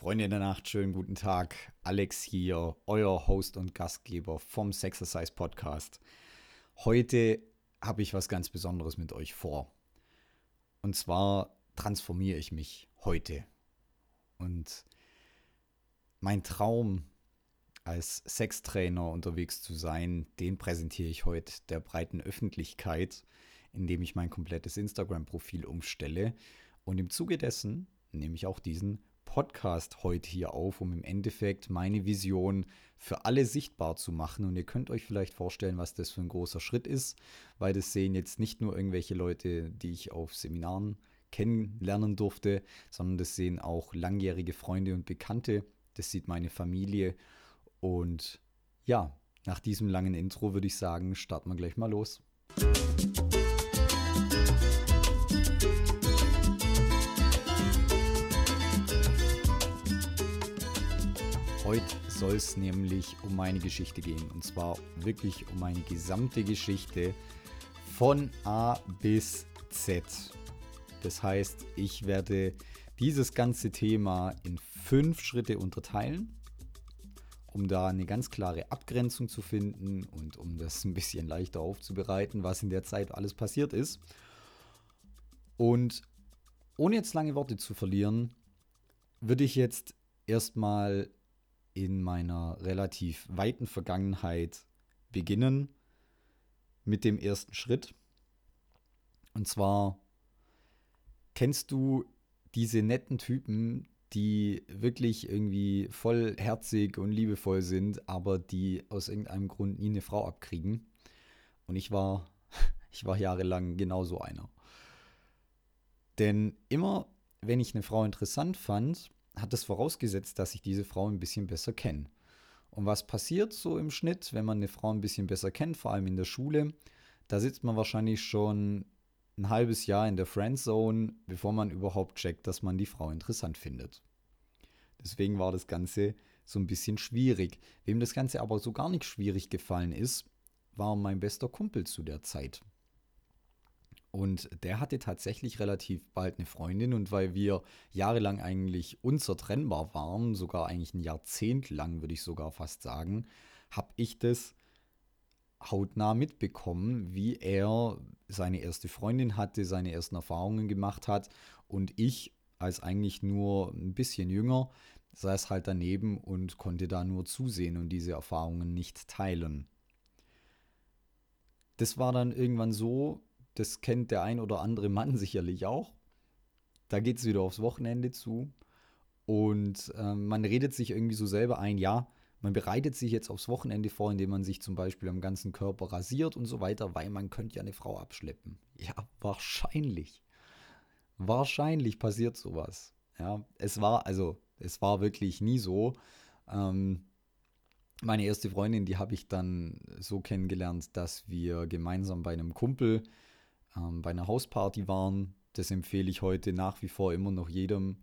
Freunde in der Nacht, schönen guten Tag. Alex hier, euer Host und Gastgeber vom Sexercise Podcast. Heute habe ich was ganz Besonderes mit euch vor. Und zwar transformiere ich mich heute. Und mein Traum, als Sextrainer unterwegs zu sein, den präsentiere ich heute der breiten Öffentlichkeit, indem ich mein komplettes Instagram-Profil umstelle. Und im Zuge dessen nehme ich auch diesen Podcast heute hier auf, um im Endeffekt meine Vision für alle sichtbar zu machen. Und ihr könnt euch vielleicht vorstellen, was das für ein großer Schritt ist, weil das sehen jetzt nicht nur irgendwelche Leute, die ich auf Seminaren kennenlernen durfte, sondern das sehen auch langjährige Freunde und Bekannte. Das sieht meine Familie. Und ja, nach diesem langen Intro würde ich sagen, starten wir gleich mal los. Heute soll es nämlich um meine Geschichte gehen. Und zwar wirklich um meine gesamte Geschichte von A bis Z. Das heißt, ich werde dieses ganze Thema in fünf Schritte unterteilen, um da eine ganz klare Abgrenzung zu finden und um das ein bisschen leichter aufzubereiten, was in der Zeit alles passiert ist. Und ohne jetzt lange Worte zu verlieren, würde ich jetzt erstmal in meiner relativ weiten Vergangenheit beginnen mit dem ersten Schritt. Und zwar kennst du diese netten Typen, die wirklich irgendwie vollherzig und liebevoll sind, aber die aus irgendeinem Grund nie eine Frau abkriegen. Und ich war, ich war jahrelang genauso einer. Denn immer, wenn ich eine Frau interessant fand, hat es vorausgesetzt, dass ich diese Frau ein bisschen besser kenne. Und was passiert so im Schnitt, wenn man eine Frau ein bisschen besser kennt, vor allem in der Schule? Da sitzt man wahrscheinlich schon ein halbes Jahr in der Friendzone, bevor man überhaupt checkt, dass man die Frau interessant findet. Deswegen war das Ganze so ein bisschen schwierig. Wem das Ganze aber so gar nicht schwierig gefallen ist, war mein bester Kumpel zu der Zeit. Und der hatte tatsächlich relativ bald eine Freundin und weil wir jahrelang eigentlich unzertrennbar waren, sogar eigentlich ein Jahrzehnt lang, würde ich sogar fast sagen, habe ich das hautnah mitbekommen, wie er seine erste Freundin hatte, seine ersten Erfahrungen gemacht hat und ich als eigentlich nur ein bisschen jünger saß halt daneben und konnte da nur zusehen und diese Erfahrungen nicht teilen. Das war dann irgendwann so, das kennt der ein oder andere Mann sicherlich auch. Da geht es wieder aufs Wochenende zu. Und äh, man redet sich irgendwie so selber ein, ja, man bereitet sich jetzt aufs Wochenende vor, indem man sich zum Beispiel am ganzen Körper rasiert und so weiter, weil man könnte ja eine Frau abschleppen. Ja, wahrscheinlich. Wahrscheinlich passiert sowas. Ja, es war, also, es war wirklich nie so. Ähm, meine erste Freundin, die habe ich dann so kennengelernt, dass wir gemeinsam bei einem Kumpel ähm, bei einer Hausparty waren. Das empfehle ich heute nach wie vor immer noch jedem,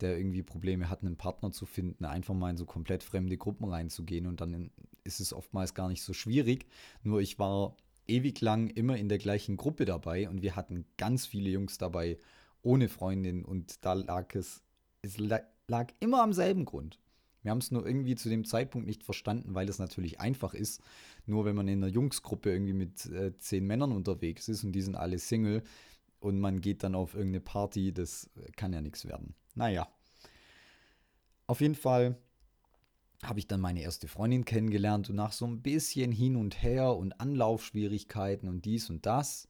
der irgendwie Probleme hat, einen Partner zu finden, einfach mal in so komplett fremde Gruppen reinzugehen und dann ist es oftmals gar nicht so schwierig. Nur ich war ewig lang immer in der gleichen Gruppe dabei und wir hatten ganz viele Jungs dabei ohne Freundin und da lag es, es lag immer am selben Grund. Wir haben es nur irgendwie zu dem Zeitpunkt nicht verstanden, weil es natürlich einfach ist. Nur wenn man in einer Jungsgruppe irgendwie mit äh, zehn Männern unterwegs ist und die sind alle Single und man geht dann auf irgendeine Party, das kann ja nichts werden. Naja. Auf jeden Fall habe ich dann meine erste Freundin kennengelernt und nach so ein bisschen hin und her und Anlaufschwierigkeiten und dies und das,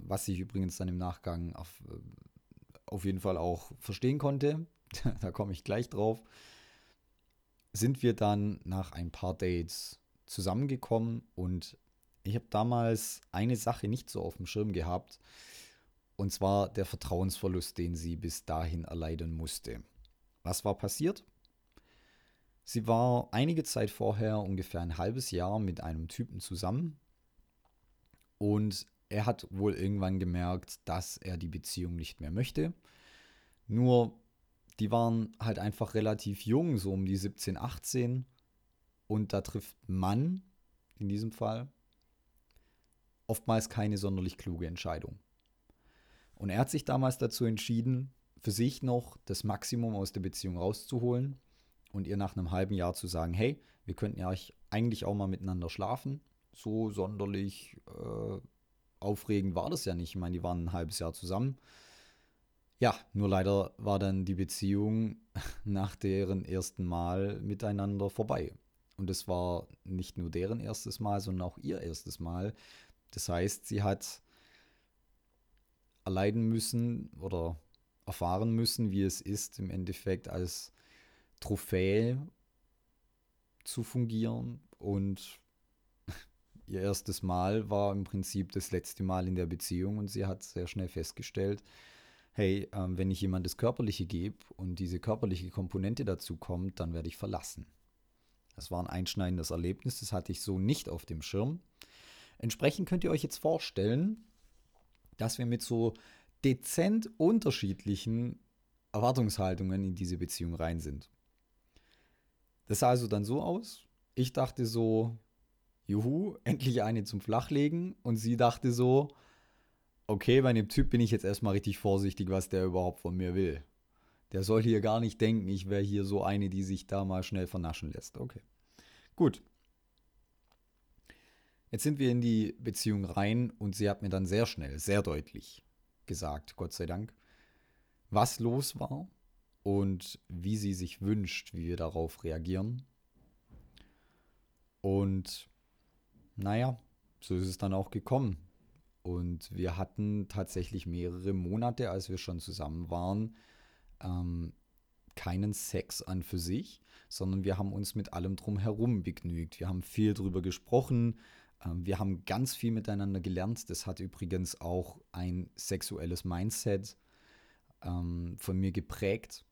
was ich übrigens dann im Nachgang auf, äh, auf jeden Fall auch verstehen konnte, da komme ich gleich drauf, sind wir dann nach ein paar Dates zusammengekommen und ich habe damals eine Sache nicht so auf dem Schirm gehabt, und zwar der Vertrauensverlust, den sie bis dahin erleiden musste. Was war passiert? Sie war einige Zeit vorher, ungefähr ein halbes Jahr, mit einem Typen zusammen und er hat wohl irgendwann gemerkt, dass er die Beziehung nicht mehr möchte. Nur die waren halt einfach relativ jung, so um die 17, 18. Und da trifft man in diesem Fall oftmals keine sonderlich kluge Entscheidung. Und er hat sich damals dazu entschieden, für sich noch das Maximum aus der Beziehung rauszuholen und ihr nach einem halben Jahr zu sagen, hey, wir könnten ja eigentlich auch mal miteinander schlafen. So sonderlich äh, aufregend war das ja nicht. Ich meine, die waren ein halbes Jahr zusammen. Ja, nur leider war dann die Beziehung nach deren ersten Mal miteinander vorbei. Und es war nicht nur deren erstes Mal, sondern auch ihr erstes Mal. Das heißt, sie hat erleiden müssen oder erfahren müssen, wie es ist, im Endeffekt als Trophäe zu fungieren. Und ihr erstes Mal war im Prinzip das letzte Mal in der Beziehung und sie hat sehr schnell festgestellt, hey, ähm, wenn ich jemand das Körperliche gebe und diese körperliche Komponente dazu kommt, dann werde ich verlassen. Das war ein einschneidendes Erlebnis, das hatte ich so nicht auf dem Schirm. Entsprechend könnt ihr euch jetzt vorstellen, dass wir mit so dezent unterschiedlichen Erwartungshaltungen in diese Beziehung rein sind. Das sah also dann so aus. Ich dachte so, juhu, endlich eine zum Flachlegen. Und sie dachte so, okay, bei dem Typ bin ich jetzt erstmal richtig vorsichtig, was der überhaupt von mir will. Der soll hier gar nicht denken, ich wäre hier so eine, die sich da mal schnell vernaschen lässt. Okay. Gut. Jetzt sind wir in die Beziehung rein und sie hat mir dann sehr schnell, sehr deutlich gesagt, Gott sei Dank, was los war und wie sie sich wünscht, wie wir darauf reagieren. Und naja, so ist es dann auch gekommen. Und wir hatten tatsächlich mehrere Monate, als wir schon zusammen waren, ähm, keinen Sex an für sich, sondern wir haben uns mit allem drumherum begnügt. Wir haben viel drüber gesprochen, ähm, wir haben ganz viel miteinander gelernt. Das hat übrigens auch ein sexuelles Mindset ähm, von mir geprägt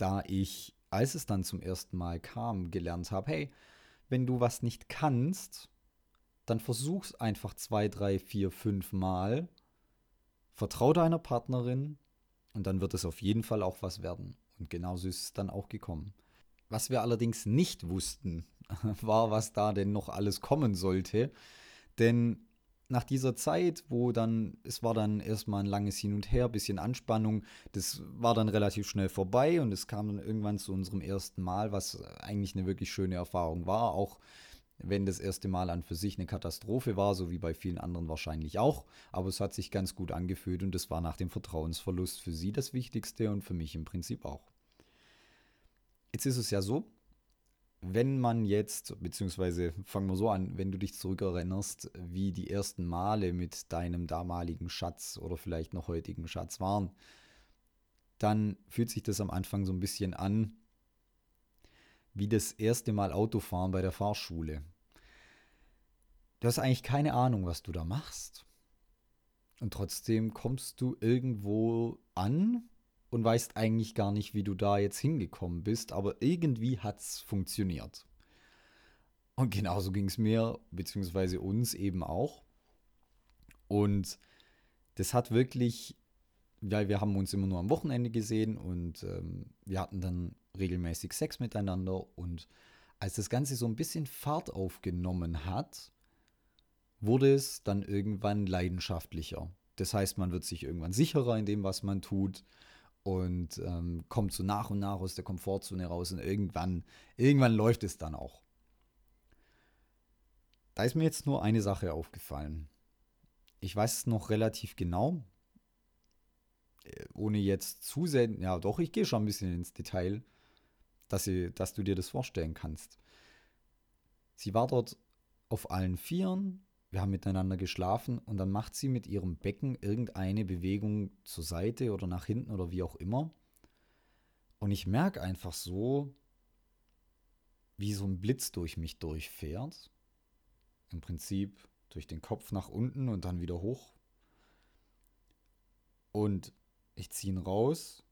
da ich, als es dann zum ersten Mal kam, gelernt habe, hey, wenn du was nicht kannst, dann versuch's einfach zwei, drei, vier, fünf Mal. Vertrau deiner Partnerin und dann wird es auf jeden Fall auch was werden. Und genauso ist es dann auch gekommen. Was wir allerdings nicht wussten, war, was da denn noch alles kommen sollte. Denn nach dieser Zeit, wo dann, es war dann erstmal ein langes Hin und Her, bisschen Anspannung, das war dann relativ schnell vorbei und es kam dann irgendwann zu unserem ersten Mal, was eigentlich eine wirklich schöne Erfahrung war, auch wenn das erste Mal an für sich eine Katastrophe war, so wie bei vielen anderen wahrscheinlich auch, aber es hat sich ganz gut angefühlt und das war nach dem Vertrauensverlust für sie das Wichtigste und für mich im Prinzip auch. Jetzt ist es ja so, wenn man jetzt, beziehungsweise fangen wir so an, wenn du dich zurückerinnerst, wie die ersten Male mit deinem damaligen Schatz oder vielleicht noch heutigen Schatz waren, dann fühlt sich das am Anfang so ein bisschen an wie das erste Mal Autofahren bei der Fahrschule. Du hast eigentlich keine Ahnung, was du da machst. Und trotzdem kommst du irgendwo an und weißt eigentlich gar nicht, wie du da jetzt hingekommen bist, aber irgendwie hat es funktioniert. Und genauso ging es mir, beziehungsweise uns eben auch. Und das hat wirklich, weil wir haben uns immer nur am Wochenende gesehen und ähm, wir hatten dann regelmäßig Sex miteinander. Und als das Ganze so ein bisschen Fahrt aufgenommen hat, wurde es dann irgendwann leidenschaftlicher. Das heißt, man wird sich irgendwann sicherer in dem, was man tut und ähm, kommt so nach und nach aus der Komfortzone raus und irgendwann, irgendwann läuft es dann auch. Da ist mir jetzt nur eine Sache aufgefallen. Ich weiß es noch relativ genau, äh, ohne jetzt zu sehr, ja doch, ich gehe schon ein bisschen ins Detail, dass, sie, dass du dir das vorstellen kannst. Sie war dort auf allen Vieren, wir haben miteinander geschlafen und dann macht sie mit ihrem Becken irgendeine Bewegung zur Seite oder nach hinten oder wie auch immer. Und ich merke einfach so, wie so ein Blitz durch mich durchfährt. Im Prinzip durch den Kopf nach unten und dann wieder hoch. Und ich ziehe ihn raus,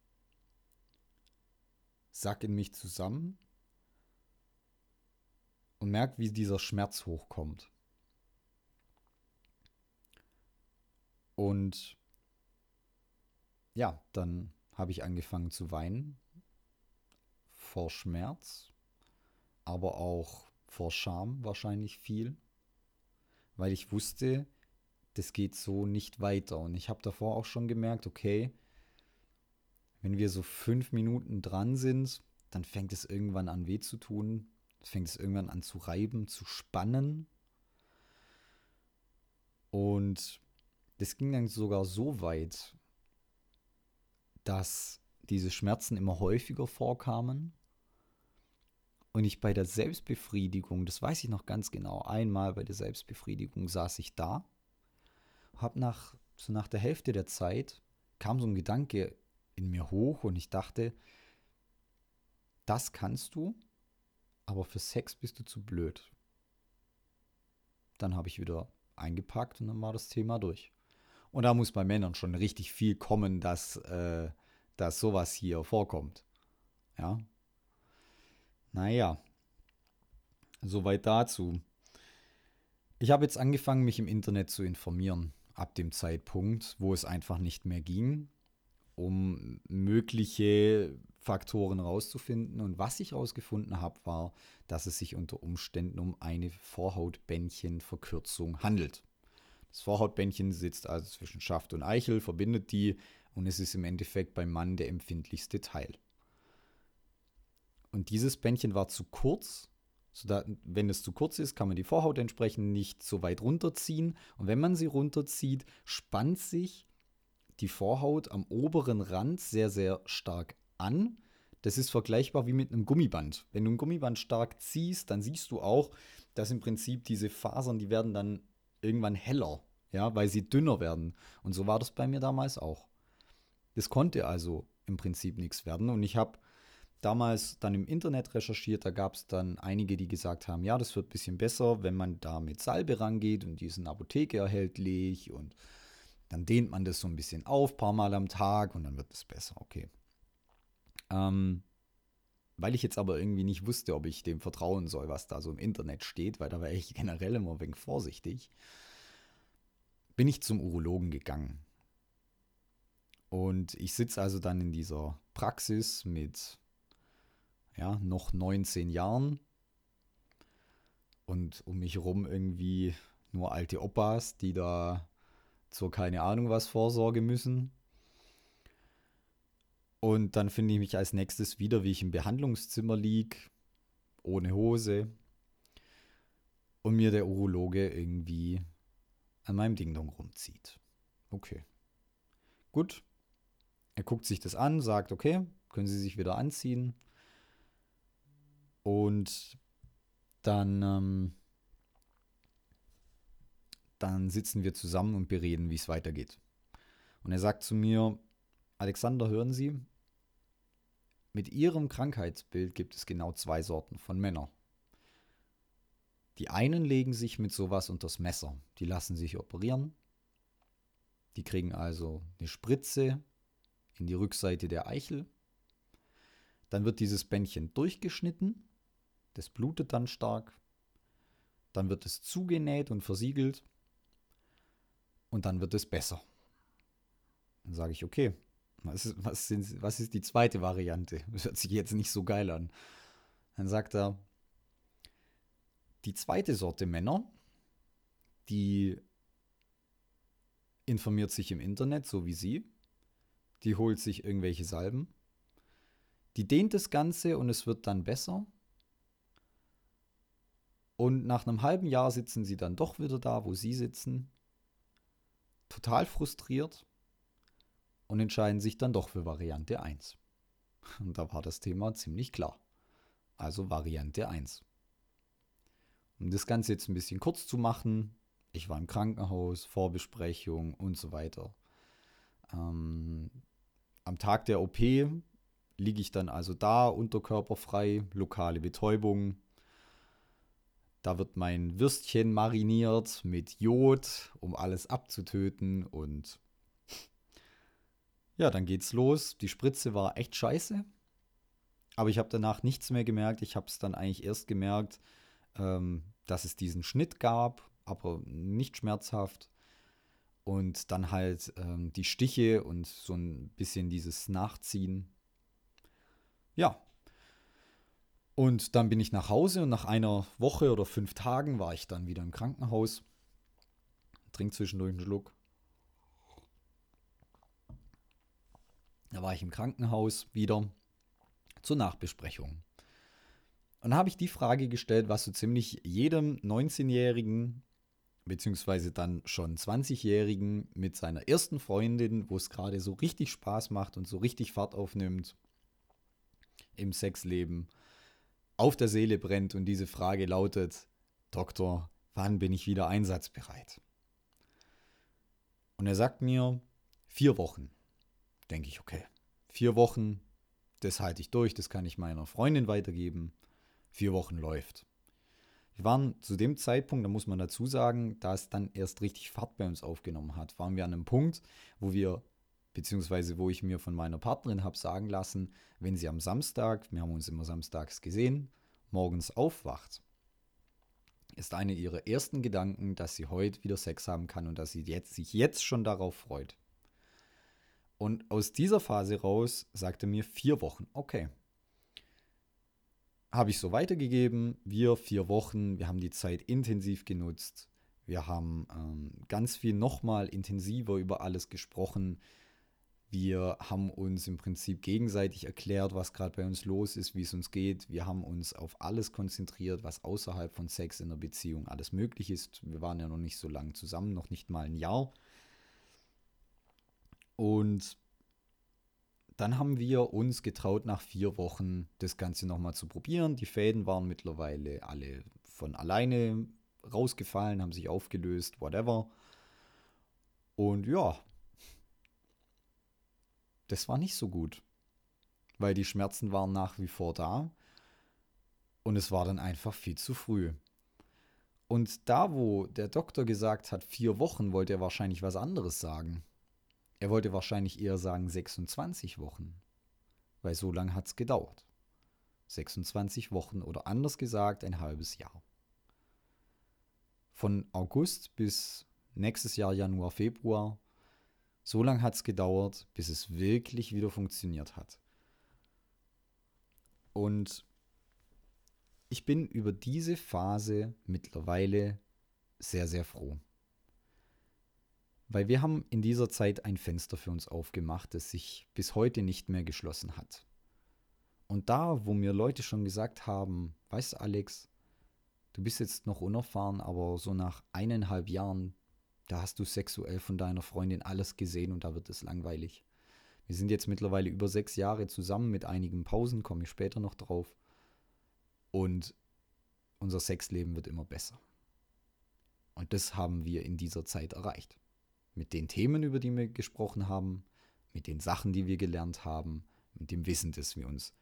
sack in mich zusammen und merke, wie dieser Schmerz hochkommt. Und ja, dann habe ich angefangen zu weinen vor Schmerz, aber auch vor Scham wahrscheinlich viel, weil ich wusste, das geht so nicht weiter. Und ich habe davor auch schon gemerkt, okay, wenn wir so fünf Minuten dran sind, dann fängt es irgendwann an weh zu tun. Fängt es irgendwann an zu reiben, zu spannen. Und das ging dann sogar so weit, dass diese Schmerzen immer häufiger vorkamen und ich bei der Selbstbefriedigung, das weiß ich noch ganz genau, einmal bei der Selbstbefriedigung saß ich da, habe nach so nach der Hälfte der Zeit kam so ein Gedanke in mir hoch und ich dachte, das kannst du, aber für Sex bist du zu blöd. Dann habe ich wieder eingepackt und dann war das Thema durch. Und da muss bei Männern schon richtig viel kommen, dass, äh, dass sowas hier vorkommt. Ja. Naja. Soweit dazu. Ich habe jetzt angefangen, mich im Internet zu informieren, ab dem Zeitpunkt, wo es einfach nicht mehr ging, um mögliche Faktoren rauszufinden. Und was ich herausgefunden habe, war, dass es sich unter Umständen um eine Vorhautbändchenverkürzung handelt. Das Vorhautbändchen sitzt also zwischen Schaft und Eichel, verbindet die und es ist im Endeffekt beim Mann der empfindlichste Teil. Und dieses Bändchen war zu kurz. Sodass, wenn es zu kurz ist, kann man die Vorhaut entsprechend nicht so weit runterziehen. Und wenn man sie runterzieht, spannt sich die Vorhaut am oberen Rand sehr, sehr stark an. Das ist vergleichbar wie mit einem Gummiband. Wenn du ein Gummiband stark ziehst, dann siehst du auch, dass im Prinzip diese Fasern, die werden dann irgendwann heller, ja, weil sie dünner werden. Und so war das bei mir damals auch. Das konnte also im Prinzip nichts werden. Und ich habe damals dann im Internet recherchiert, da gab es dann einige, die gesagt haben, ja, das wird ein bisschen besser, wenn man da mit Salbe rangeht und die ist in der Apotheke erhältlich und dann dehnt man das so ein bisschen auf, paar Mal am Tag und dann wird es besser, okay. Ähm, weil ich jetzt aber irgendwie nicht wusste, ob ich dem vertrauen soll, was da so im Internet steht, weil da war ich generell immer ein wenig vorsichtig, bin ich zum Urologen gegangen. Und ich sitze also dann in dieser Praxis mit ja, noch 19 Jahren und um mich herum irgendwie nur alte Opas, die da zur keine Ahnung was Vorsorge müssen. Und dann finde ich mich als nächstes wieder, wie ich im Behandlungszimmer liege, ohne Hose. Und mir der Urologe irgendwie an meinem Ding-Dong rumzieht. Okay. Gut. Er guckt sich das an, sagt, okay, können Sie sich wieder anziehen. Und dann, ähm, dann sitzen wir zusammen und bereden, wie es weitergeht. Und er sagt zu mir, Alexander, hören Sie, mit Ihrem Krankheitsbild gibt es genau zwei Sorten von Männern. Die einen legen sich mit sowas unters Messer, die lassen sich operieren, die kriegen also eine Spritze in die Rückseite der Eichel, dann wird dieses Bändchen durchgeschnitten das blutet dann stark. Dann wird es zugenäht und versiegelt. Und dann wird es besser. Dann sage ich, okay, was ist, was, sind, was ist die zweite Variante? Das hört sich jetzt nicht so geil an. Dann sagt er, die zweite Sorte Männer, die informiert sich im Internet, so wie sie. Die holt sich irgendwelche Salben. Die dehnt das Ganze und es wird dann besser. Und nach einem halben Jahr sitzen sie dann doch wieder da, wo sie sitzen, total frustriert und entscheiden sich dann doch für Variante 1. Und da war das Thema ziemlich klar. Also Variante 1. Um das Ganze jetzt ein bisschen kurz zu machen, ich war im Krankenhaus, Vorbesprechung und so weiter. Ähm, am Tag der OP liege ich dann also da, unterkörperfrei, lokale Betäubung, da wird mein Würstchen mariniert mit Jod, um alles abzutöten und ja, dann geht's los. Die Spritze war echt scheiße, aber ich habe danach nichts mehr gemerkt. Ich habe es dann eigentlich erst gemerkt, ähm, dass es diesen Schnitt gab, aber nicht schmerzhaft. Und dann halt ähm, die Stiche und so ein bisschen dieses Nachziehen. Ja, und dann bin ich nach Hause und nach einer Woche oder fünf Tagen war ich dann wieder im Krankenhaus. Trink zwischendurch einen Schluck. Da war ich im Krankenhaus wieder zur Nachbesprechung. Und habe ich die Frage gestellt, was so ziemlich jedem 19-Jährigen, beziehungsweise dann schon 20-Jährigen mit seiner ersten Freundin, wo es gerade so richtig Spaß macht und so richtig Fahrt aufnimmt im Sexleben, auf der Seele brennt. Und diese Frage lautet, Doktor, wann bin ich wieder einsatzbereit? Und er sagt mir, vier Wochen. Denke ich, okay, vier Wochen, das halte ich durch, das kann ich meiner Freundin weitergeben. Vier Wochen läuft. Wir waren zu dem Zeitpunkt, da muss man dazu sagen, da es dann erst richtig Fahrt bei uns aufgenommen hat, waren wir an einem Punkt, wo wir, beziehungsweise wo ich mir von meiner Partnerin habe sagen lassen, wenn sie am Samstag, wir haben uns immer samstags gesehen, morgens aufwacht, ist einer ihrer ersten Gedanken, dass sie heute wieder Sex haben kann und dass sie jetzt, sich jetzt schon darauf freut. Und aus dieser Phase raus sagte mir vier Wochen, okay. Habe ich so weitergegeben, wir vier Wochen, wir haben die Zeit intensiv genutzt, wir haben ähm, ganz viel nochmal intensiver über alles gesprochen, wir haben uns im Prinzip gegenseitig erklärt, was gerade bei uns los ist, wie es uns geht. Wir haben uns auf alles konzentriert, was außerhalb von Sex in der Beziehung alles möglich ist. Wir waren ja noch nicht so lange zusammen, noch nicht mal ein Jahr. Und dann haben wir uns getraut, nach vier Wochen das Ganze nochmal zu probieren. Die Fäden waren mittlerweile alle von alleine rausgefallen, haben sich aufgelöst, whatever. Und ja, das war nicht so gut, weil die Schmerzen waren nach wie vor da und es war dann einfach viel zu früh. Und da, wo der Doktor gesagt hat, vier Wochen, wollte er wahrscheinlich was anderes sagen. Er wollte wahrscheinlich eher sagen 26 Wochen, weil so lange hat es gedauert. 26 Wochen oder anders gesagt ein halbes Jahr. Von August bis nächstes Jahr Januar, Februar so lange hat es gedauert, bis es wirklich wieder funktioniert hat. Und ich bin über diese Phase mittlerweile sehr, sehr froh. Weil wir haben in dieser Zeit ein Fenster für uns aufgemacht, das sich bis heute nicht mehr geschlossen hat. Und da, wo mir Leute schon gesagt haben, weißt du Alex, du bist jetzt noch unerfahren, aber so nach eineinhalb Jahren da hast du sexuell von deiner Freundin alles gesehen und da wird es langweilig. Wir sind jetzt mittlerweile über sechs Jahre zusammen mit einigen Pausen, komme ich später noch drauf. Und unser Sexleben wird immer besser. Und das haben wir in dieser Zeit erreicht. Mit den Themen, über die wir gesprochen haben, mit den Sachen, die wir gelernt haben, mit dem Wissen, das wir uns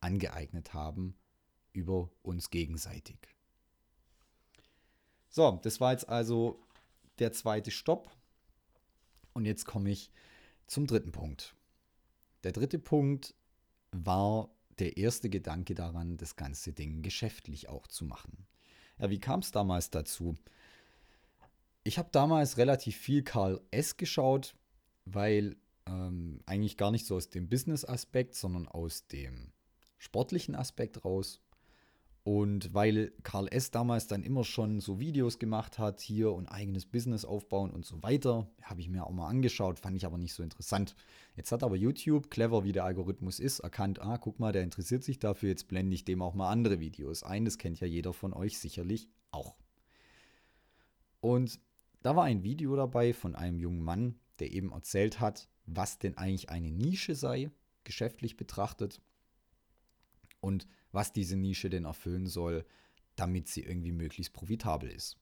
angeeignet haben über uns gegenseitig. So, das war jetzt also der zweite Stopp. Und jetzt komme ich zum dritten Punkt. Der dritte Punkt war der erste Gedanke daran, das ganze Ding geschäftlich auch zu machen. Ja, wie kam es damals dazu? Ich habe damals relativ viel Karl S. geschaut, weil ähm, eigentlich gar nicht so aus dem Business-Aspekt, sondern aus dem sportlichen Aspekt raus. Und weil Karl S. damals dann immer schon so Videos gemacht hat, hier und eigenes Business aufbauen und so weiter, habe ich mir auch mal angeschaut, fand ich aber nicht so interessant. Jetzt hat aber YouTube, clever wie der Algorithmus ist, erkannt, ah, guck mal, der interessiert sich dafür, jetzt blende ich dem auch mal andere Videos ein. Das kennt ja jeder von euch sicherlich auch. Und da war ein Video dabei von einem jungen Mann, der eben erzählt hat, was denn eigentlich eine Nische sei, geschäftlich betrachtet. Und was diese Nische denn erfüllen soll, damit sie irgendwie möglichst profitabel ist.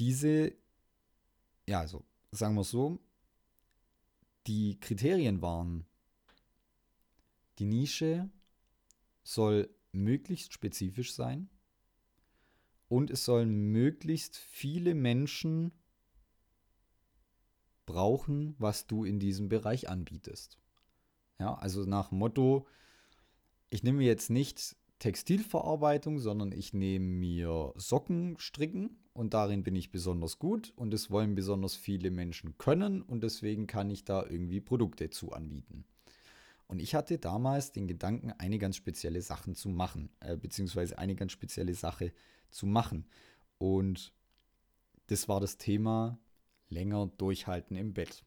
Diese, ja, also sagen wir es so, die Kriterien waren, die Nische soll möglichst spezifisch sein und es sollen möglichst viele Menschen brauchen, was du in diesem Bereich anbietest. Ja, also nach Motto, ich nehme jetzt nicht Textilverarbeitung, sondern ich nehme mir Socken stricken und darin bin ich besonders gut und es wollen besonders viele Menschen können und deswegen kann ich da irgendwie Produkte zu anbieten. Und ich hatte damals den Gedanken, eine ganz spezielle Sachen zu machen, äh, beziehungsweise eine ganz spezielle Sache zu machen. Und das war das Thema länger durchhalten im Bett.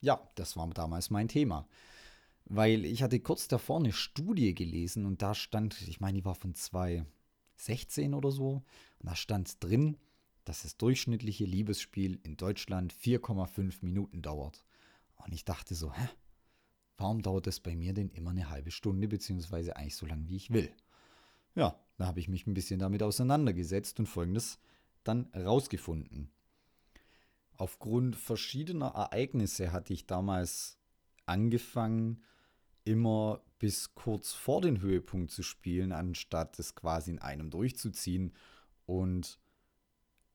ja, das war damals mein Thema. Weil ich hatte kurz davor eine Studie gelesen und da stand, ich meine, die war von 2016 oder so, und da stand drin, dass das durchschnittliche Liebesspiel in Deutschland 4,5 Minuten dauert. Und ich dachte so, hä? Warum dauert das bei mir denn immer eine halbe Stunde, beziehungsweise eigentlich so lange, wie ich will? Ja, da habe ich mich ein bisschen damit auseinandergesetzt und folgendes dann rausgefunden. Aufgrund verschiedener Ereignisse hatte ich damals angefangen, immer bis kurz vor den Höhepunkt zu spielen, anstatt es quasi in einem durchzuziehen. Und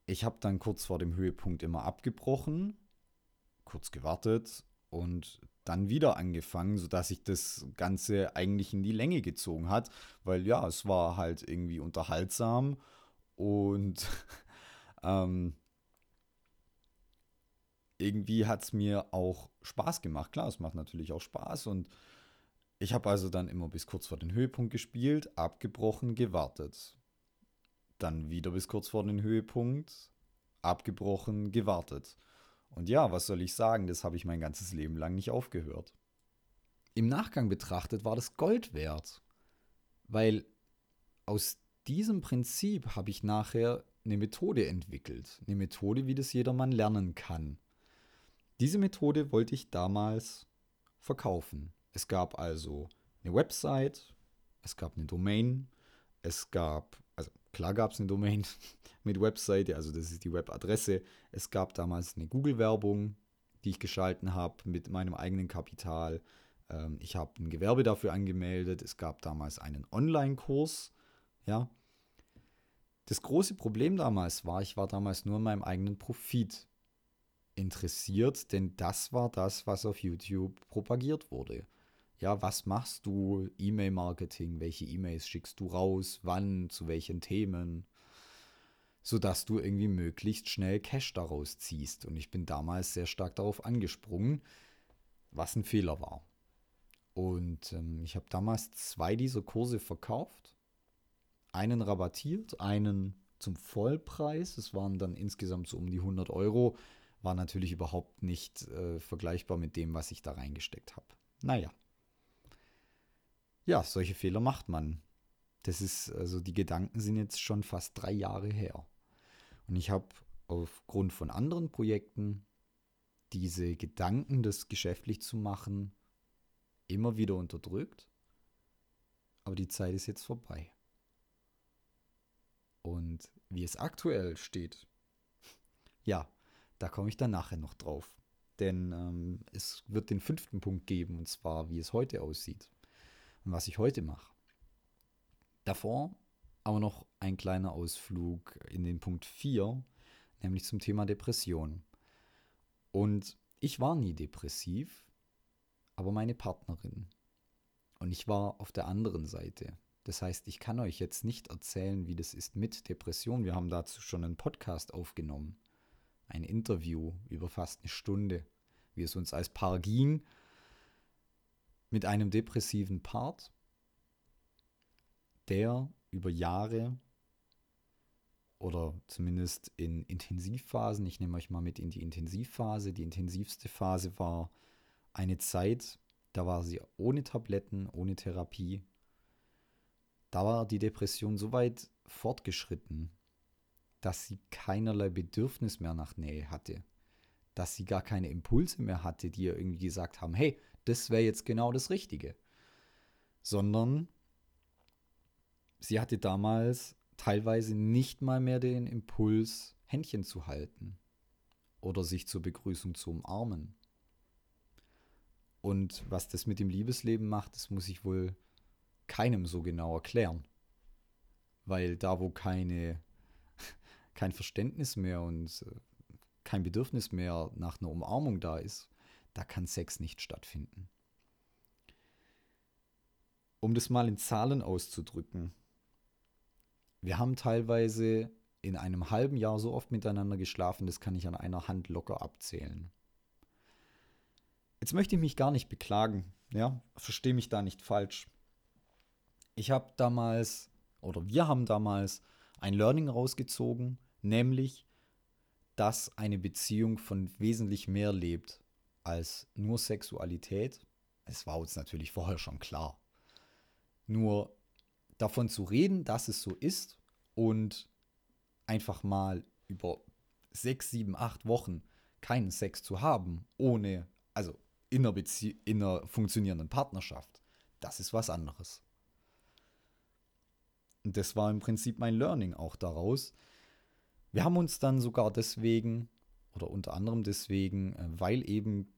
ich habe dann kurz vor dem Höhepunkt immer abgebrochen, kurz gewartet und dann wieder angefangen, sodass sich das Ganze eigentlich in die Länge gezogen hat, weil ja, es war halt irgendwie unterhaltsam und ähm, irgendwie hat es mir auch Spaß gemacht. Klar, es macht natürlich auch Spaß und ich habe also dann immer bis kurz vor den Höhepunkt gespielt, abgebrochen, gewartet. Dann wieder bis kurz vor den Höhepunkt, abgebrochen, gewartet. Und ja, was soll ich sagen, das habe ich mein ganzes Leben lang nicht aufgehört. Im Nachgang betrachtet war das Gold wert, weil aus diesem Prinzip habe ich nachher eine Methode entwickelt. Eine Methode, wie das jedermann lernen kann. Diese Methode wollte ich damals verkaufen. Es gab also eine Website, es gab eine Domain, es gab, also klar gab es eine Domain mit Website, also das ist die Webadresse. Es gab damals eine Google-Werbung, die ich geschalten habe mit meinem eigenen Kapital. Ähm, ich habe ein Gewerbe dafür angemeldet. Es gab damals einen Online-Kurs, ja. Das große Problem damals war, ich war damals nur in meinem eigenen Profit interessiert, denn das war das, was auf YouTube propagiert wurde. Ja, was machst du? E-Mail-Marketing, welche E-Mails schickst du raus, wann, zu welchen Themen, sodass du irgendwie möglichst schnell Cash daraus ziehst. Und ich bin damals sehr stark darauf angesprungen, was ein Fehler war. Und ähm, ich habe damals zwei dieser Kurse verkauft, einen rabattiert, einen zum Vollpreis. Es waren dann insgesamt so um die 100 Euro war natürlich überhaupt nicht äh, vergleichbar mit dem, was ich da reingesteckt habe. Naja. Ja, solche Fehler macht man. Das ist, also die Gedanken sind jetzt schon fast drei Jahre her. Und ich habe aufgrund von anderen Projekten diese Gedanken, das geschäftlich zu machen, immer wieder unterdrückt. Aber die Zeit ist jetzt vorbei. Und wie es aktuell steht, ja, da komme ich dann nachher noch drauf. Denn ähm, es wird den fünften Punkt geben, und zwar, wie es heute aussieht und was ich heute mache. Davor aber noch ein kleiner Ausflug in den Punkt 4, nämlich zum Thema Depression. Und ich war nie depressiv, aber meine Partnerin. Und ich war auf der anderen Seite. Das heißt, ich kann euch jetzt nicht erzählen, wie das ist mit Depression. Wir haben dazu schon einen Podcast aufgenommen ein Interview über fast eine Stunde, wie es uns als Paar ging, mit einem depressiven Part, der über Jahre oder zumindest in Intensivphasen, ich nehme euch mal mit in die Intensivphase, die intensivste Phase war eine Zeit, da war sie ohne Tabletten, ohne Therapie. Da war die Depression so weit fortgeschritten, dass sie keinerlei Bedürfnis mehr nach Nähe hatte. Dass sie gar keine Impulse mehr hatte, die ihr irgendwie gesagt haben, hey, das wäre jetzt genau das Richtige. Sondern sie hatte damals teilweise nicht mal mehr den Impuls, Händchen zu halten oder sich zur Begrüßung zu umarmen. Und was das mit dem Liebesleben macht, das muss ich wohl keinem so genau erklären. Weil da, wo keine kein Verständnis mehr und äh, kein Bedürfnis mehr nach einer Umarmung da ist, da kann Sex nicht stattfinden. Um das mal in Zahlen auszudrücken, wir haben teilweise in einem halben Jahr so oft miteinander geschlafen, das kann ich an einer Hand locker abzählen. Jetzt möchte ich mich gar nicht beklagen, ja, verstehe mich da nicht falsch. Ich habe damals, oder wir haben damals ein Learning rausgezogen, nämlich, dass eine Beziehung von wesentlich mehr lebt als nur Sexualität. Es war uns natürlich vorher schon klar. Nur davon zu reden, dass es so ist und einfach mal über sechs, sieben, acht Wochen keinen Sex zu haben, ohne, also in einer, Bezie in einer funktionierenden Partnerschaft, das ist was anderes. Und das war im Prinzip mein Learning auch daraus. Wir haben uns dann sogar deswegen, oder unter anderem deswegen, äh, weil eben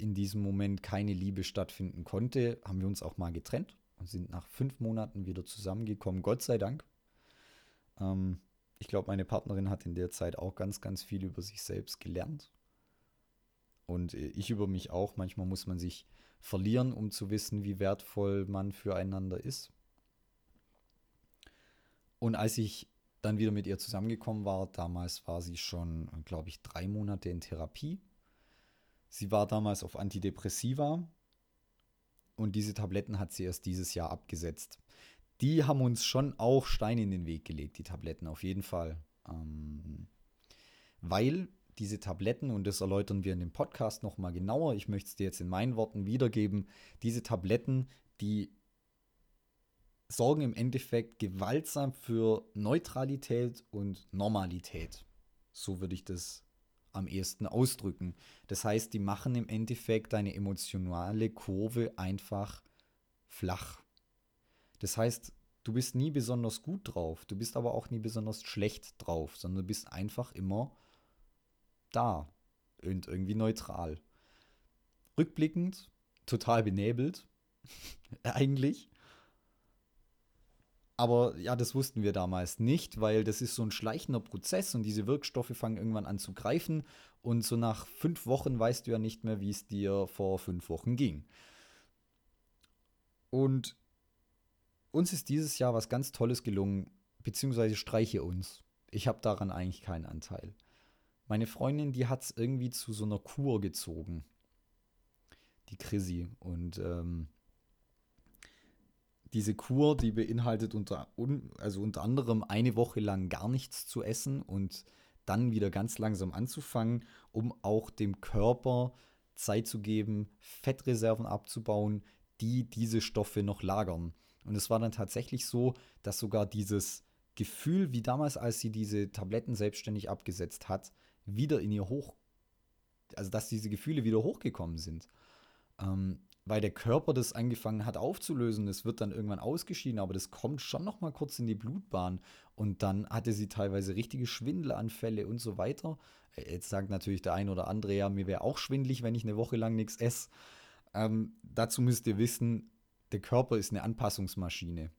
in diesem Moment keine Liebe stattfinden konnte, haben wir uns auch mal getrennt und sind nach fünf Monaten wieder zusammengekommen, Gott sei Dank. Ähm, ich glaube, meine Partnerin hat in der Zeit auch ganz, ganz viel über sich selbst gelernt. Und äh, ich über mich auch. Manchmal muss man sich verlieren, um zu wissen, wie wertvoll man füreinander ist. Und als ich dann wieder mit ihr zusammengekommen war, damals war sie schon, glaube ich, drei Monate in Therapie. Sie war damals auf Antidepressiva und diese Tabletten hat sie erst dieses Jahr abgesetzt. Die haben uns schon auch Steine in den Weg gelegt, die Tabletten, auf jeden Fall. Ähm, weil diese Tabletten, und das erläutern wir in dem Podcast nochmal genauer, ich möchte es dir jetzt in meinen Worten wiedergeben, diese Tabletten, die sorgen im Endeffekt gewaltsam für Neutralität und Normalität. So würde ich das am ehesten ausdrücken. Das heißt, die machen im Endeffekt deine emotionale Kurve einfach flach. Das heißt, du bist nie besonders gut drauf, du bist aber auch nie besonders schlecht drauf, sondern du bist einfach immer da und irgendwie neutral. Rückblickend, total benebelt, eigentlich. Aber ja, das wussten wir damals nicht, weil das ist so ein schleichender Prozess und diese Wirkstoffe fangen irgendwann an zu greifen. Und so nach fünf Wochen weißt du ja nicht mehr, wie es dir vor fünf Wochen ging. Und uns ist dieses Jahr was ganz Tolles gelungen, beziehungsweise streiche uns. Ich habe daran eigentlich keinen Anteil. Meine Freundin, die hat es irgendwie zu so einer Kur gezogen. Die Chrissy. Und ähm, diese Kur, die beinhaltet unter, also unter anderem eine Woche lang gar nichts zu essen und dann wieder ganz langsam anzufangen, um auch dem Körper Zeit zu geben, Fettreserven abzubauen, die diese Stoffe noch lagern. Und es war dann tatsächlich so, dass sogar dieses Gefühl, wie damals, als sie diese Tabletten selbstständig abgesetzt hat, wieder in ihr hoch, also dass diese Gefühle wieder hochgekommen sind. Ähm, weil der Körper das angefangen hat aufzulösen. Das wird dann irgendwann ausgeschieden, aber das kommt schon noch mal kurz in die Blutbahn. Und dann hatte sie teilweise richtige Schwindelanfälle und so weiter. Äh, jetzt sagt natürlich der ein oder andere, ja, mir wäre auch schwindlig, wenn ich eine Woche lang nichts esse. Ähm, dazu müsst ihr wissen, der Körper ist eine Anpassungsmaschine.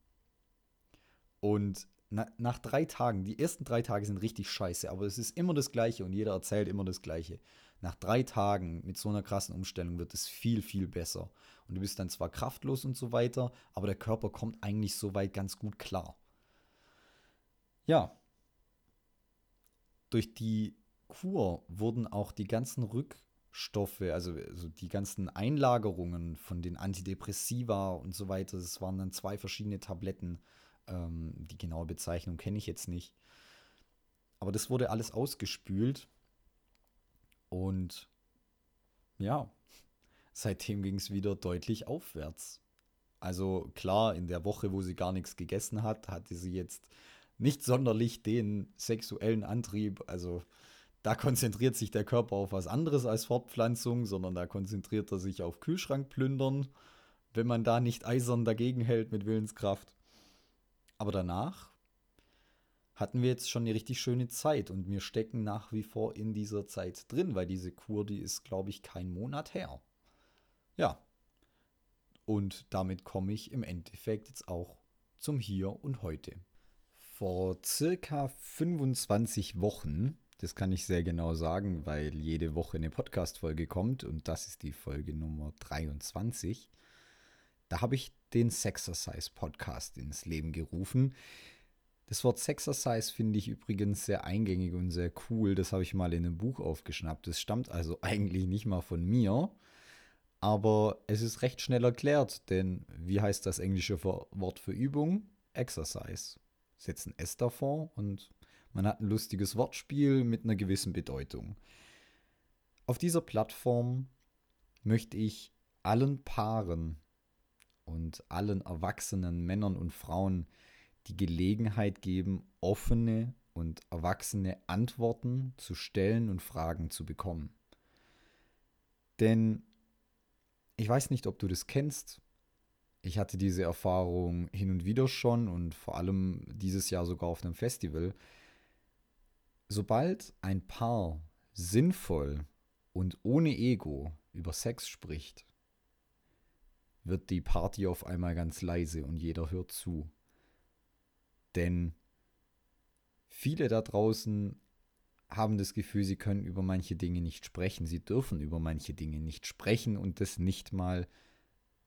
Und na, nach drei Tagen, die ersten drei Tage sind richtig scheiße, aber es ist immer das Gleiche und jeder erzählt immer das Gleiche nach drei Tagen mit so einer krassen Umstellung wird es viel, viel besser. Und du bist dann zwar kraftlos und so weiter, aber der Körper kommt eigentlich soweit ganz gut klar. Ja. Durch die Kur wurden auch die ganzen Rückstoffe, also, also die ganzen Einlagerungen von den Antidepressiva und so weiter, das waren dann zwei verschiedene Tabletten. Ähm, die genaue Bezeichnung kenne ich jetzt nicht. Aber das wurde alles ausgespült und ja, seitdem ging es wieder deutlich aufwärts. Also klar, in der Woche, wo sie gar nichts gegessen hat, hatte sie jetzt nicht sonderlich den sexuellen Antrieb. Also da konzentriert sich der Körper auf was anderes als Fortpflanzung, sondern da konzentriert er sich auf Kühlschrank plündern, wenn man da nicht eisern dagegen hält mit Willenskraft. Aber danach hatten wir jetzt schon eine richtig schöne Zeit und wir stecken nach wie vor in dieser Zeit drin, weil diese Kur, die ist, glaube ich, kein Monat her. Ja. Und damit komme ich im Endeffekt jetzt auch zum Hier und heute. Vor circa 25 Wochen, das kann ich sehr genau sagen, weil jede Woche eine Podcast-Folge kommt und das ist die Folge Nummer 23, da habe ich den Sexercise Podcast ins Leben gerufen. Das Wort Sexercise finde ich übrigens sehr eingängig und sehr cool. Das habe ich mal in einem Buch aufgeschnappt. Das stammt also eigentlich nicht mal von mir. Aber es ist recht schnell erklärt, denn wie heißt das englische Wort für Übung? Exercise. Setzt ein S davor und man hat ein lustiges Wortspiel mit einer gewissen Bedeutung. Auf dieser Plattform möchte ich allen Paaren und allen erwachsenen Männern und Frauen die Gelegenheit geben, offene und erwachsene Antworten zu stellen und Fragen zu bekommen. Denn ich weiß nicht, ob du das kennst. Ich hatte diese Erfahrung hin und wieder schon und vor allem dieses Jahr sogar auf einem Festival. Sobald ein Paar sinnvoll und ohne Ego über Sex spricht, wird die Party auf einmal ganz leise und jeder hört zu. Denn viele da draußen haben das Gefühl, sie können über manche Dinge nicht sprechen, sie dürfen über manche Dinge nicht sprechen und das nicht mal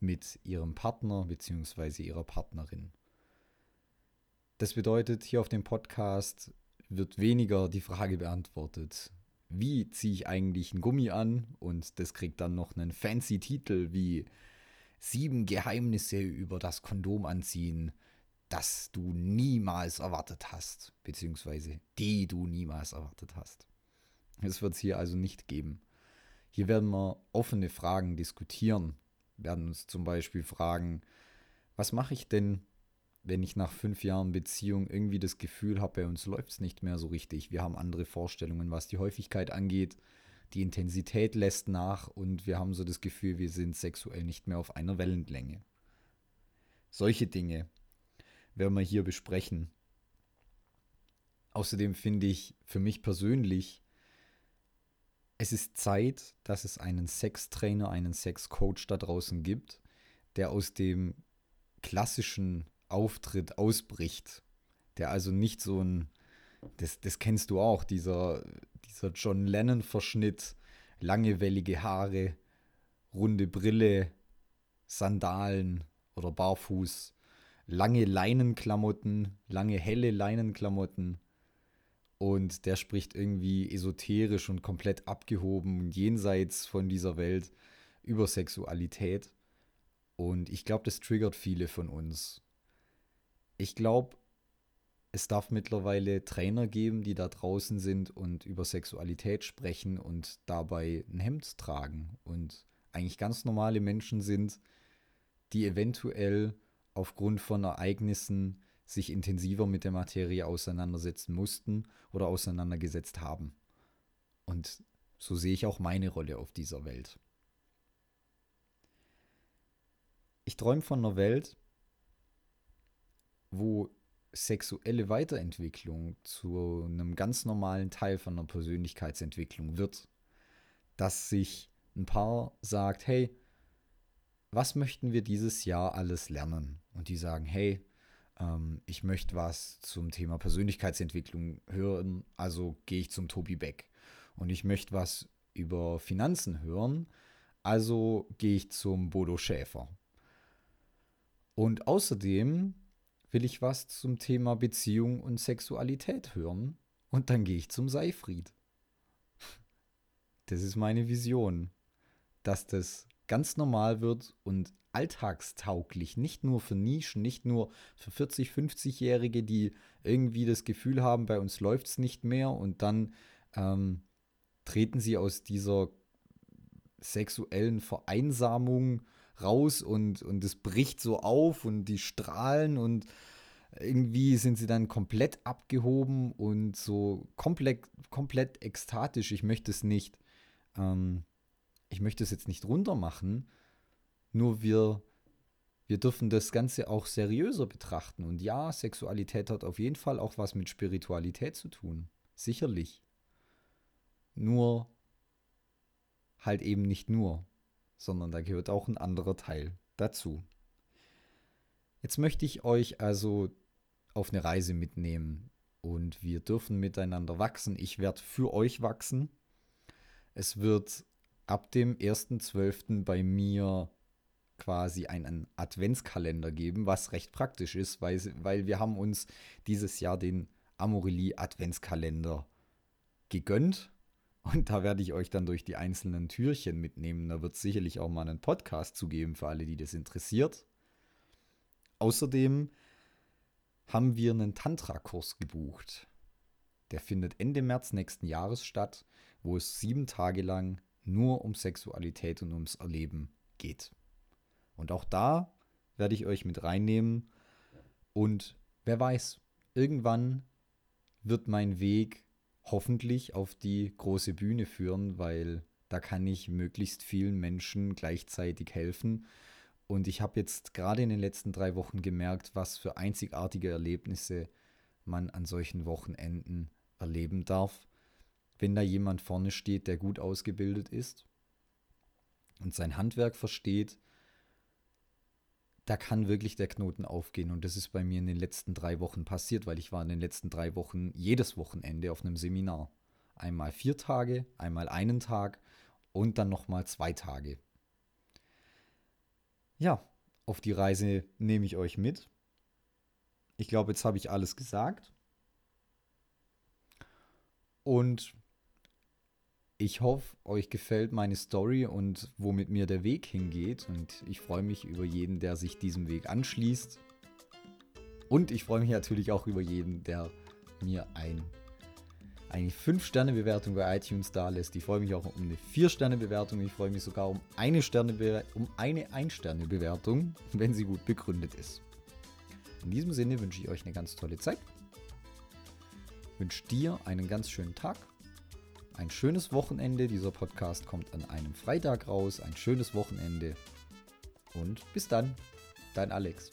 mit ihrem Partner bzw. ihrer Partnerin. Das bedeutet, hier auf dem Podcast wird weniger die Frage beantwortet, wie ziehe ich eigentlich ein Gummi an und das kriegt dann noch einen fancy Titel wie sieben Geheimnisse über das Kondom anziehen, das du niemals erwartet hast, beziehungsweise die du niemals erwartet hast. Es wird es hier also nicht geben. Hier werden wir offene Fragen diskutieren, werden uns zum Beispiel fragen, was mache ich denn, wenn ich nach fünf Jahren Beziehung irgendwie das Gefühl habe, bei uns läuft es nicht mehr so richtig. Wir haben andere Vorstellungen, was die Häufigkeit angeht. Die Intensität lässt nach und wir haben so das Gefühl, wir sind sexuell nicht mehr auf einer Wellenlänge. Solche Dinge werden wir hier besprechen. Außerdem finde ich für mich persönlich, es ist Zeit, dass es einen Sextrainer, einen Sexcoach da draußen gibt, der aus dem klassischen Auftritt ausbricht. Der also nicht so ein, das, das kennst du auch, dieser, dieser John Lennon-Verschnitt, lange wellige Haare, runde Brille, Sandalen oder Barfuß, lange Leinenklamotten, lange helle Leinenklamotten. Und der spricht irgendwie esoterisch und komplett abgehoben, jenseits von dieser Welt über Sexualität. Und ich glaube, das triggert viele von uns. Ich glaube, es darf mittlerweile Trainer geben, die da draußen sind und über Sexualität sprechen und dabei ein Hemd tragen und eigentlich ganz normale Menschen sind, die eventuell aufgrund von Ereignissen sich intensiver mit der Materie auseinandersetzen mussten oder auseinandergesetzt haben. Und so sehe ich auch meine Rolle auf dieser Welt. Ich träume von einer Welt, wo sexuelle Weiterentwicklung zu einem ganz normalen Teil von einer Persönlichkeitsentwicklung wird. Dass sich ein Paar sagt, hey, was möchten wir dieses Jahr alles lernen? Und die sagen, hey, ähm, ich möchte was zum Thema Persönlichkeitsentwicklung hören, also gehe ich zum Tobi Beck. Und ich möchte was über Finanzen hören, also gehe ich zum Bodo Schäfer. Und außerdem will ich was zum Thema Beziehung und Sexualität hören und dann gehe ich zum Seifried. Das ist meine Vision, dass das ganz normal wird und alltagstauglich, nicht nur für Nischen, nicht nur für 40, 50-Jährige, die irgendwie das Gefühl haben, bei uns läuft es nicht mehr und dann ähm, treten sie aus dieser sexuellen Vereinsamung raus und, und es bricht so auf und die strahlen und irgendwie sind sie dann komplett abgehoben und so komplett, komplett ekstatisch. Ich möchte es nicht ähm, ich möchte es jetzt nicht runter machen, nur wir, wir dürfen das Ganze auch seriöser betrachten. Und ja, Sexualität hat auf jeden Fall auch was mit Spiritualität zu tun. Sicherlich. Nur halt eben nicht nur, sondern da gehört auch ein anderer Teil dazu. Jetzt möchte ich euch also auf eine Reise mitnehmen und wir dürfen miteinander wachsen. Ich werde für euch wachsen. Es wird ab dem 1.12. bei mir quasi einen Adventskalender geben, was recht praktisch ist, weil, weil wir haben uns dieses Jahr den Amorelie Adventskalender gegönnt. Und da werde ich euch dann durch die einzelnen Türchen mitnehmen. Da wird es sicherlich auch mal einen Podcast zu geben für alle, die das interessiert. Außerdem haben wir einen Tantra-Kurs gebucht. Der findet Ende März nächsten Jahres statt, wo es sieben Tage lang nur um Sexualität und ums Erleben geht. Und auch da werde ich euch mit reinnehmen. Und wer weiß, irgendwann wird mein Weg hoffentlich auf die große Bühne führen, weil da kann ich möglichst vielen Menschen gleichzeitig helfen. Und ich habe jetzt gerade in den letzten drei Wochen gemerkt, was für einzigartige Erlebnisse man an solchen Wochenenden erleben darf, wenn da jemand vorne steht, der gut ausgebildet ist und sein Handwerk versteht da kann wirklich der Knoten aufgehen. Und das ist bei mir in den letzten drei Wochen passiert, weil ich war in den letzten drei Wochen jedes Wochenende auf einem Seminar. Einmal vier Tage, einmal einen Tag und dann nochmal zwei Tage. Ja, auf die Reise nehme ich euch mit. Ich glaube, jetzt habe ich alles gesagt. Und ich hoffe, euch gefällt meine Story und womit mir der Weg hingeht. Und ich freue mich über jeden, der sich diesem Weg anschließt. Und ich freue mich natürlich auch über jeden, der mir ein, eine 5-Sterne-Bewertung bei iTunes da lässt. Ich freue mich auch um eine 4-Sterne-Bewertung. Ich freue mich sogar um eine, Sterne um eine 1-Sterne-Bewertung, wenn sie gut begründet ist. In diesem Sinne wünsche ich euch eine ganz tolle Zeit. Wünsche dir einen ganz schönen Tag ein schönes Wochenende. Dieser Podcast kommt an einem Freitag raus. Ein schönes Wochenende. Und bis dann, dein Alex.